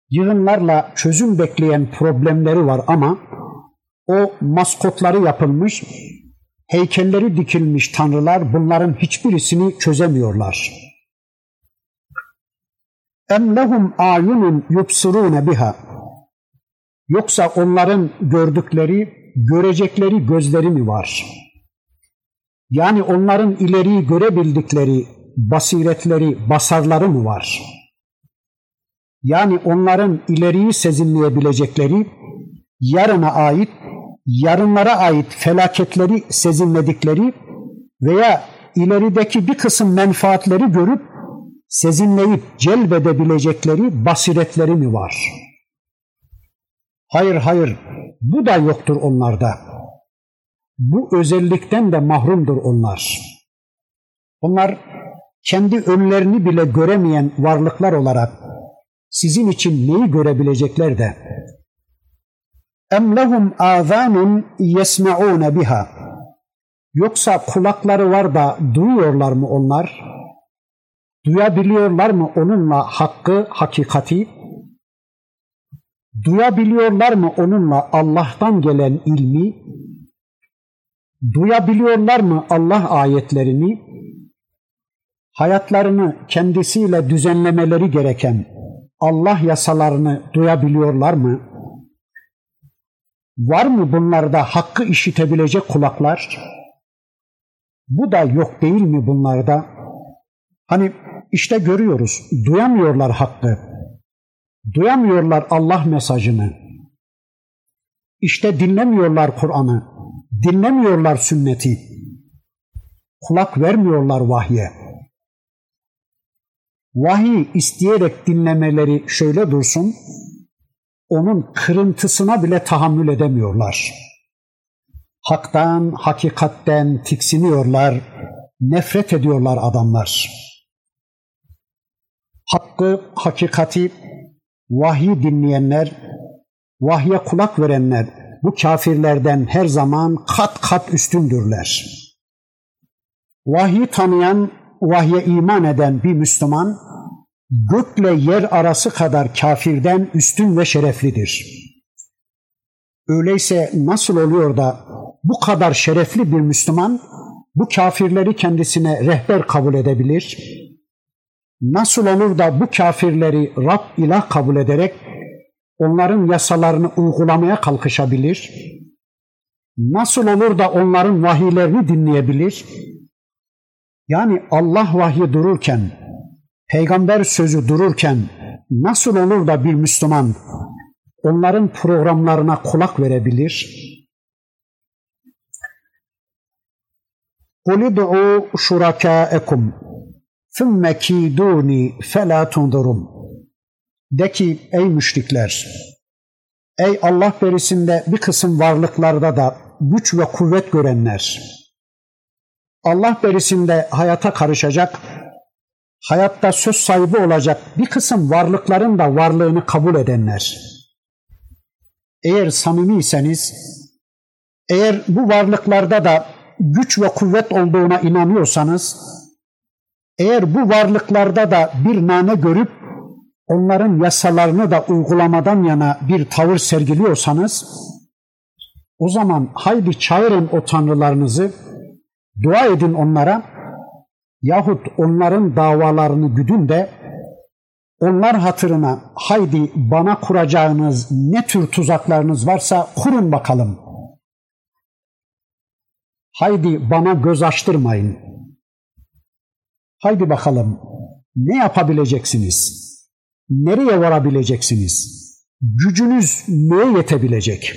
yığınlarla çözüm bekleyen problemleri var ama o maskotları yapılmış, heykelleri dikilmiş tanrılar bunların hiçbirisini çözemiyorlar. Em lehum ayunun yubsirune biha. Yoksa onların gördükleri görecekleri gözleri mi var? Yani onların ileriyi görebildikleri basiretleri, basarları mı var? Yani onların ileriyi sezinleyebilecekleri, yarına ait, yarınlara ait felaketleri sezinledikleri veya ilerideki bir kısım menfaatleri görüp sezinleyip celbedebilecekleri basiretleri mi var? Hayır hayır bu da yoktur onlarda. Bu özellikten de mahrumdur onlar. Onlar kendi önlerini bile göremeyen varlıklar olarak sizin için neyi görebilecekler de Em lehum azanun yesme'une biha. Yoksa kulakları var da duyuyorlar mı onlar? Duyabiliyorlar mı onunla hakkı, hakikati? Duyabiliyorlar mı onunla Allah'tan gelen ilmi? Duyabiliyorlar mı Allah ayetlerini? Hayatlarını kendisiyle düzenlemeleri gereken Allah yasalarını duyabiliyorlar mı? Var mı bunlarda hakkı işitebilecek kulaklar? Bu da yok değil mi bunlarda? Hani işte görüyoruz, duyamıyorlar hakkı. Duyamıyorlar Allah mesajını. İşte dinlemiyorlar Kur'an'ı. Dinlemiyorlar sünneti. Kulak vermiyorlar vahye. Vahiy isteyerek dinlemeleri şöyle dursun, onun kırıntısına bile tahammül edemiyorlar. Haktan, hakikatten tiksiniyorlar, nefret ediyorlar adamlar. Hakkı, hakikati, vahiy dinleyenler, vahye kulak verenler bu kafirlerden her zaman kat kat üstündürler. Vahiy tanıyan, vahye iman eden bir Müslüman gökle yer arası kadar kafirden üstün ve şereflidir. Öyleyse nasıl oluyor da bu kadar şerefli bir Müslüman bu kafirleri kendisine rehber kabul edebilir? Nasıl olur da bu kafirleri Rab ilah kabul ederek onların yasalarını uygulamaya kalkışabilir? Nasıl olur da onların vahiylerini dinleyebilir? Yani Allah vahyi dururken, peygamber sözü dururken nasıl olur da bir Müslüman onların programlarına kulak verebilir? قُلِ دُعُوا شُرَكَاءَكُمْ ثُمَّ كِيدُونِ فَلَا تُنْظُرُونَ De ki ey müşrikler, ey Allah berisinde bir kısım varlıklarda da güç ve kuvvet görenler, Allah berisinde hayata karışacak, hayatta söz sahibi olacak bir kısım varlıkların da varlığını kabul edenler. Eğer samimiyseniz, eğer bu varlıklarda da güç ve kuvvet olduğuna inanıyorsanız, eğer bu varlıklarda da bir nane görüp onların yasalarını da uygulamadan yana bir tavır sergiliyorsanız, o zaman haydi çağırın o tanrılarınızı, dua edin onlara, yahut onların davalarını güdün de onlar hatırına haydi bana kuracağınız ne tür tuzaklarınız varsa kurun bakalım. Haydi bana göz açtırmayın. Haydi bakalım ne yapabileceksiniz? Nereye varabileceksiniz? Gücünüz neye yetebilecek?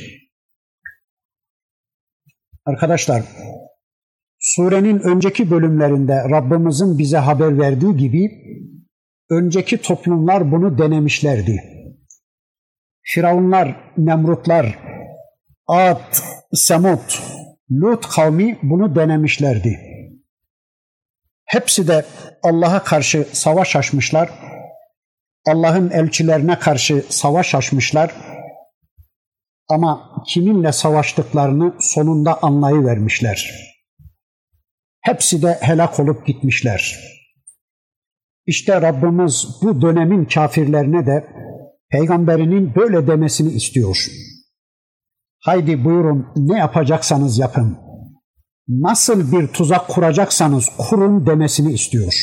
Arkadaşlar Surenin önceki bölümlerinde Rabbimizin bize haber verdiği gibi önceki toplumlar bunu denemişlerdi. Firavunlar, Nemrutlar, Ad, Semut, Lut kavmi bunu denemişlerdi. Hepsi de Allah'a karşı savaş açmışlar. Allah'ın elçilerine karşı savaş açmışlar. Ama kiminle savaştıklarını sonunda anlayıvermişler. Hepsi de helak olup gitmişler. İşte Rabbimiz bu dönemin kafirlerine de peygamberinin böyle demesini istiyor. Haydi buyurun ne yapacaksanız yapın. Nasıl bir tuzak kuracaksanız kurun demesini istiyor.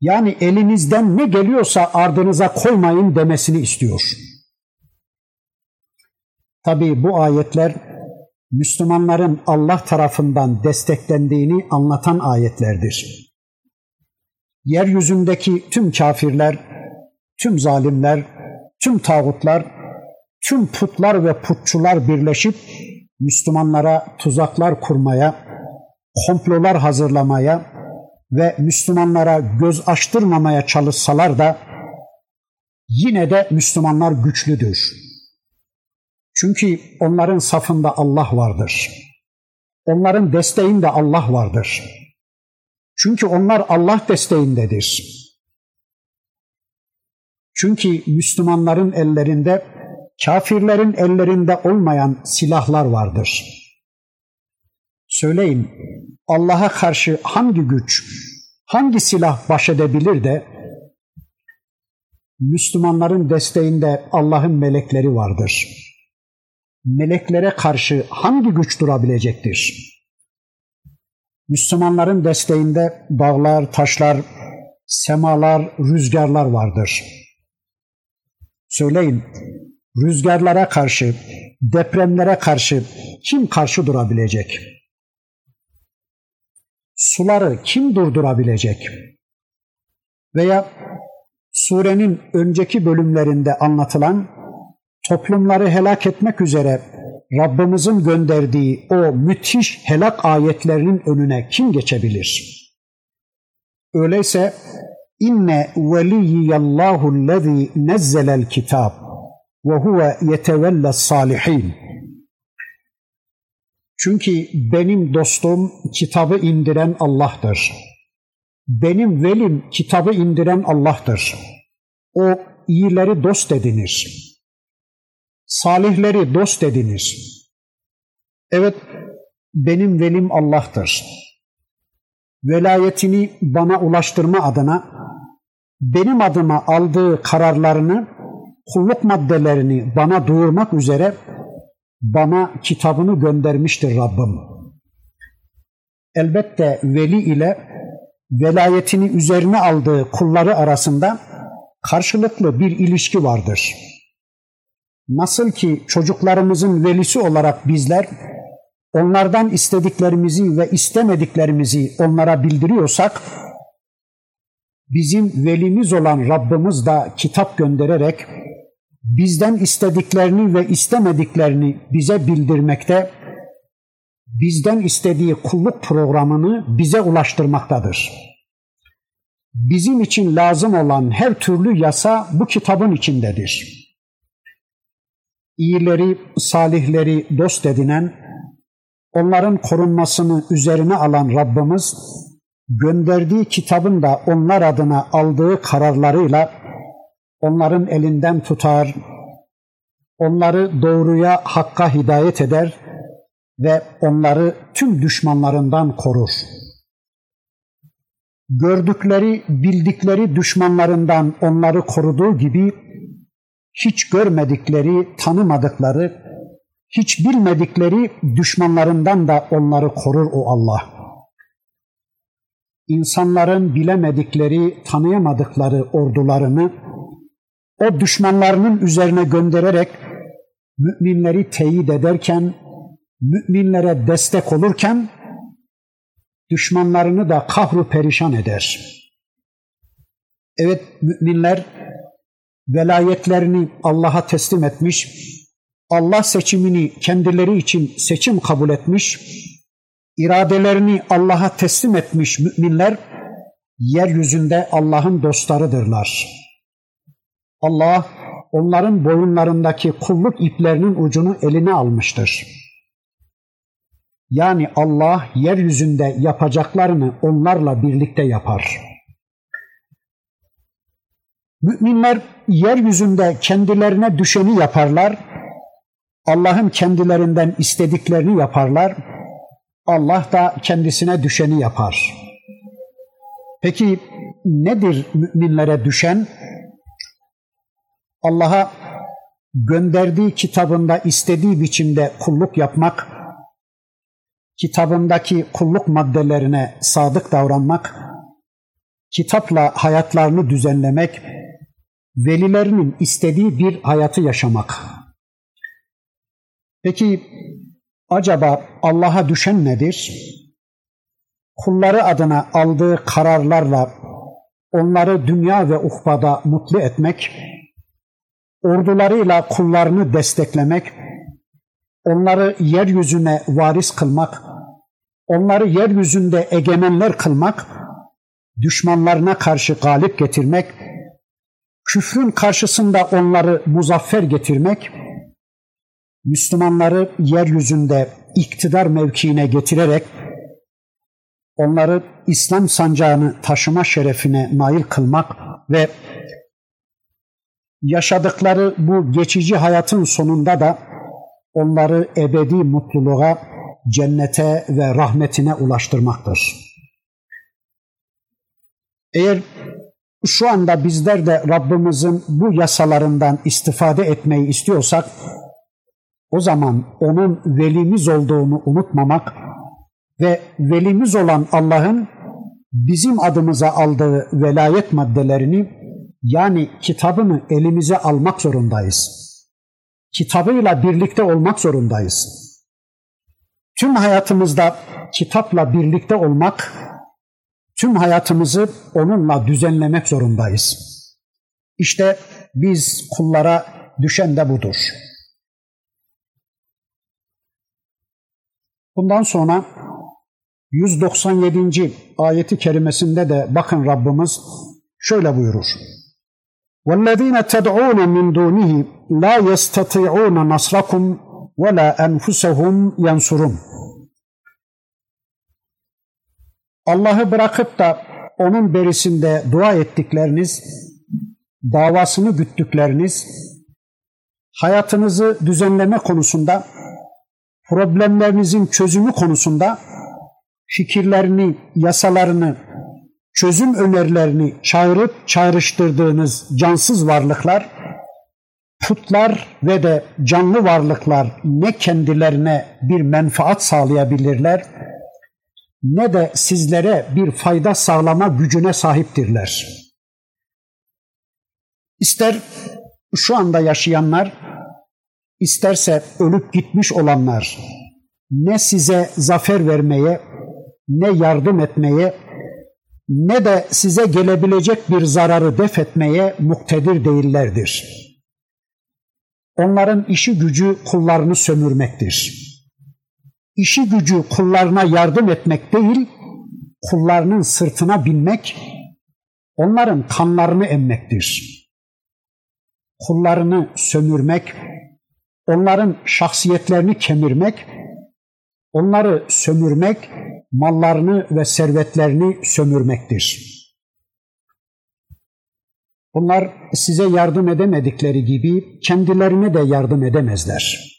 Yani elinizden ne geliyorsa ardınıza koymayın demesini istiyor. Tabi bu ayetler Müslümanların Allah tarafından desteklendiğini anlatan ayetlerdir. Yeryüzündeki tüm kafirler, tüm zalimler, tüm tağutlar, tüm putlar ve putçular birleşip Müslümanlara tuzaklar kurmaya, komplolar hazırlamaya ve Müslümanlara göz açtırmamaya çalışsalar da yine de Müslümanlar güçlüdür. Çünkü onların safında Allah vardır. Onların desteğinde Allah vardır. Çünkü onlar Allah desteğindedir. Çünkü Müslümanların ellerinde kafirlerin ellerinde olmayan silahlar vardır. Söyleyin Allah'a karşı hangi güç, hangi silah baş edebilir de Müslümanların desteğinde Allah'ın melekleri vardır. Meleklere karşı hangi güç durabilecektir? Müslümanların desteğinde dağlar, taşlar, semalar, rüzgarlar vardır. Söyleyin, rüzgarlara karşı, depremlere karşı kim karşı durabilecek? Suları kim durdurabilecek? Veya surenin önceki bölümlerinde anlatılan toplumları helak etmek üzere Rabbimizin gönderdiği o müthiş helak ayetlerinin önüne kim geçebilir? Öyleyse inne veliyyallahu lezî nezzelel kitab ve huve yetevelle salihin. Çünkü benim dostum kitabı indiren Allah'tır. Benim velim kitabı indiren Allah'tır. O iyileri dost edinir. Salihleri dost edinir. Evet, benim velim Allah'tır. Velayetini bana ulaştırma adına benim adıma aldığı kararlarını, kulluk maddelerini bana duyurmak üzere bana kitabını göndermiştir Rabbim. Elbette veli ile velayetini üzerine aldığı kulları arasında karşılıklı bir ilişki vardır. Nasıl ki çocuklarımızın velisi olarak bizler onlardan istediklerimizi ve istemediklerimizi onlara bildiriyorsak, bizim velimiz olan Rabbimiz da kitap göndererek bizden istediklerini ve istemediklerini bize bildirmekte, bizden istediği kulluk programını bize ulaştırmaktadır. Bizim için lazım olan her türlü yasa bu kitabın içindedir. İyileri, salihleri dost edinen, onların korunmasını üzerine alan Rabbimiz, gönderdiği kitabın da onlar adına aldığı kararlarıyla onların elinden tutar, onları doğruya, hakka hidayet eder ve onları tüm düşmanlarından korur. Gördükleri, bildikleri düşmanlarından onları koruduğu gibi hiç görmedikleri, tanımadıkları, hiç bilmedikleri düşmanlarından da onları korur o Allah. İnsanların bilemedikleri, tanıyamadıkları ordularını o düşmanlarının üzerine göndererek müminleri teyit ederken, müminlere destek olurken düşmanlarını da kahru perişan eder. Evet müminler velayetlerini Allah'a teslim etmiş, Allah seçimini kendileri için seçim kabul etmiş, iradelerini Allah'a teslim etmiş müminler yeryüzünde Allah'ın dostlarıdırlar. Allah onların boyunlarındaki kulluk iplerinin ucunu eline almıştır. Yani Allah yeryüzünde yapacaklarını onlarla birlikte yapar. Müminler yeryüzünde kendilerine düşeni yaparlar. Allah'ın kendilerinden istediklerini yaparlar. Allah da kendisine düşeni yapar. Peki nedir müminlere düşen? Allah'a gönderdiği kitabında istediği biçimde kulluk yapmak, kitabındaki kulluk maddelerine sadık davranmak, kitapla hayatlarını düzenlemek, velilerinin istediği bir hayatı yaşamak. Peki acaba Allah'a düşen nedir? Kulları adına aldığı kararlarla onları dünya ve ukbada mutlu etmek, ordularıyla kullarını desteklemek, onları yeryüzüne varis kılmak, onları yeryüzünde egemenler kılmak, düşmanlarına karşı galip getirmek, küfrün karşısında onları muzaffer getirmek, Müslümanları yeryüzünde iktidar mevkiine getirerek onları İslam sancağını taşıma şerefine nail kılmak ve yaşadıkları bu geçici hayatın sonunda da onları ebedi mutluluğa, cennete ve rahmetine ulaştırmaktır. Eğer şu anda bizler de Rabbimizin bu yasalarından istifade etmeyi istiyorsak, o zaman onun velimiz olduğunu unutmamak ve velimiz olan Allah'ın bizim adımıza aldığı velayet maddelerini yani kitabını elimize almak zorundayız. Kitabıyla birlikte olmak zorundayız. Tüm hayatımızda kitapla birlikte olmak, tüm hayatımızı onunla düzenlemek zorundayız. İşte biz kullara düşen de budur. Bundan sonra 197. ayeti kerimesinde de bakın Rabbimiz şöyle buyurur. وَالَّذ۪ينَ تَدْعُونَ مِنْ دُونِهِ لَا يَسْتَطِعُونَ نَصْرَكُمْ وَلَا أَنْفُسَهُمْ يَنْصُرُونَ Allah'ı bırakıp da onun berisinde dua ettikleriniz, davasını güttükleriniz, hayatınızı düzenleme konusunda, problemlerinizin çözümü konusunda fikirlerini, yasalarını, çözüm önerilerini çağırıp çağrıştırdığınız cansız varlıklar, putlar ve de canlı varlıklar ne kendilerine bir menfaat sağlayabilirler ne de sizlere bir fayda sağlama gücüne sahiptirler. İster şu anda yaşayanlar, isterse ölüp gitmiş olanlar ne size zafer vermeye, ne yardım etmeye, ne de size gelebilecek bir zararı def etmeye muktedir değillerdir. Onların işi gücü kullarını sömürmektir. İşi gücü kullarına yardım etmek değil, kullarının sırtına binmek, onların kanlarını emmektir. Kullarını sömürmek, onların şahsiyetlerini kemirmek, onları sömürmek, mallarını ve servetlerini sömürmektir. Bunlar size yardım edemedikleri gibi kendilerine de yardım edemezler.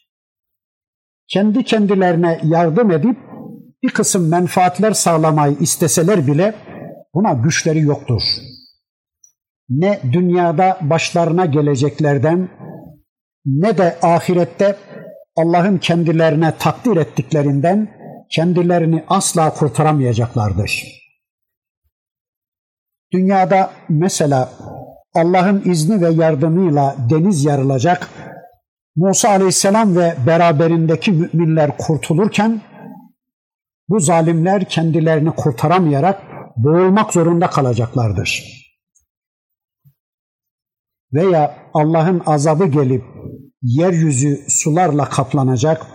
Kendi kendilerine yardım edip bir kısım menfaatler sağlamayı isteseler bile buna güçleri yoktur. Ne dünyada başlarına geleceklerden ne de ahirette Allah'ın kendilerine takdir ettiklerinden kendilerini asla kurtaramayacaklardır. Dünyada mesela Allah'ın izni ve yardımıyla deniz yarılacak, Musa aleyhisselam ve beraberindeki müminler kurtulurken bu zalimler kendilerini kurtaramayarak boğulmak zorunda kalacaklardır. Veya Allah'ın azabı gelip yeryüzü sularla kaplanacak,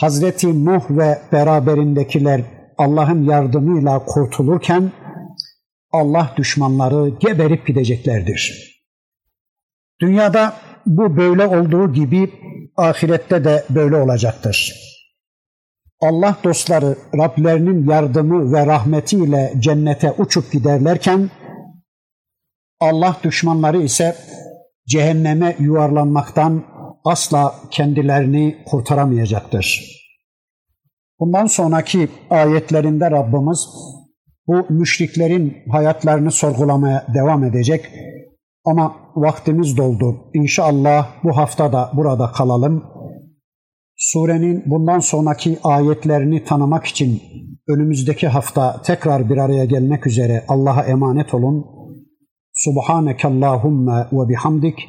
Hazreti Nuh ve beraberindekiler Allah'ın yardımıyla kurtulurken Allah düşmanları geberip gideceklerdir. Dünyada bu böyle olduğu gibi ahirette de böyle olacaktır. Allah dostları Rablerinin yardımı ve rahmetiyle cennete uçup giderlerken Allah düşmanları ise cehenneme yuvarlanmaktan asla kendilerini kurtaramayacaktır. Bundan sonraki ayetlerinde Rabbimiz bu müşriklerin hayatlarını sorgulamaya devam edecek. Ama vaktimiz doldu. İnşallah bu hafta da burada kalalım. Surenin bundan sonraki ayetlerini tanımak için önümüzdeki hafta tekrar bir araya gelmek üzere Allah'a emanet olun. Subhaneke Allahumma ve bihamdik.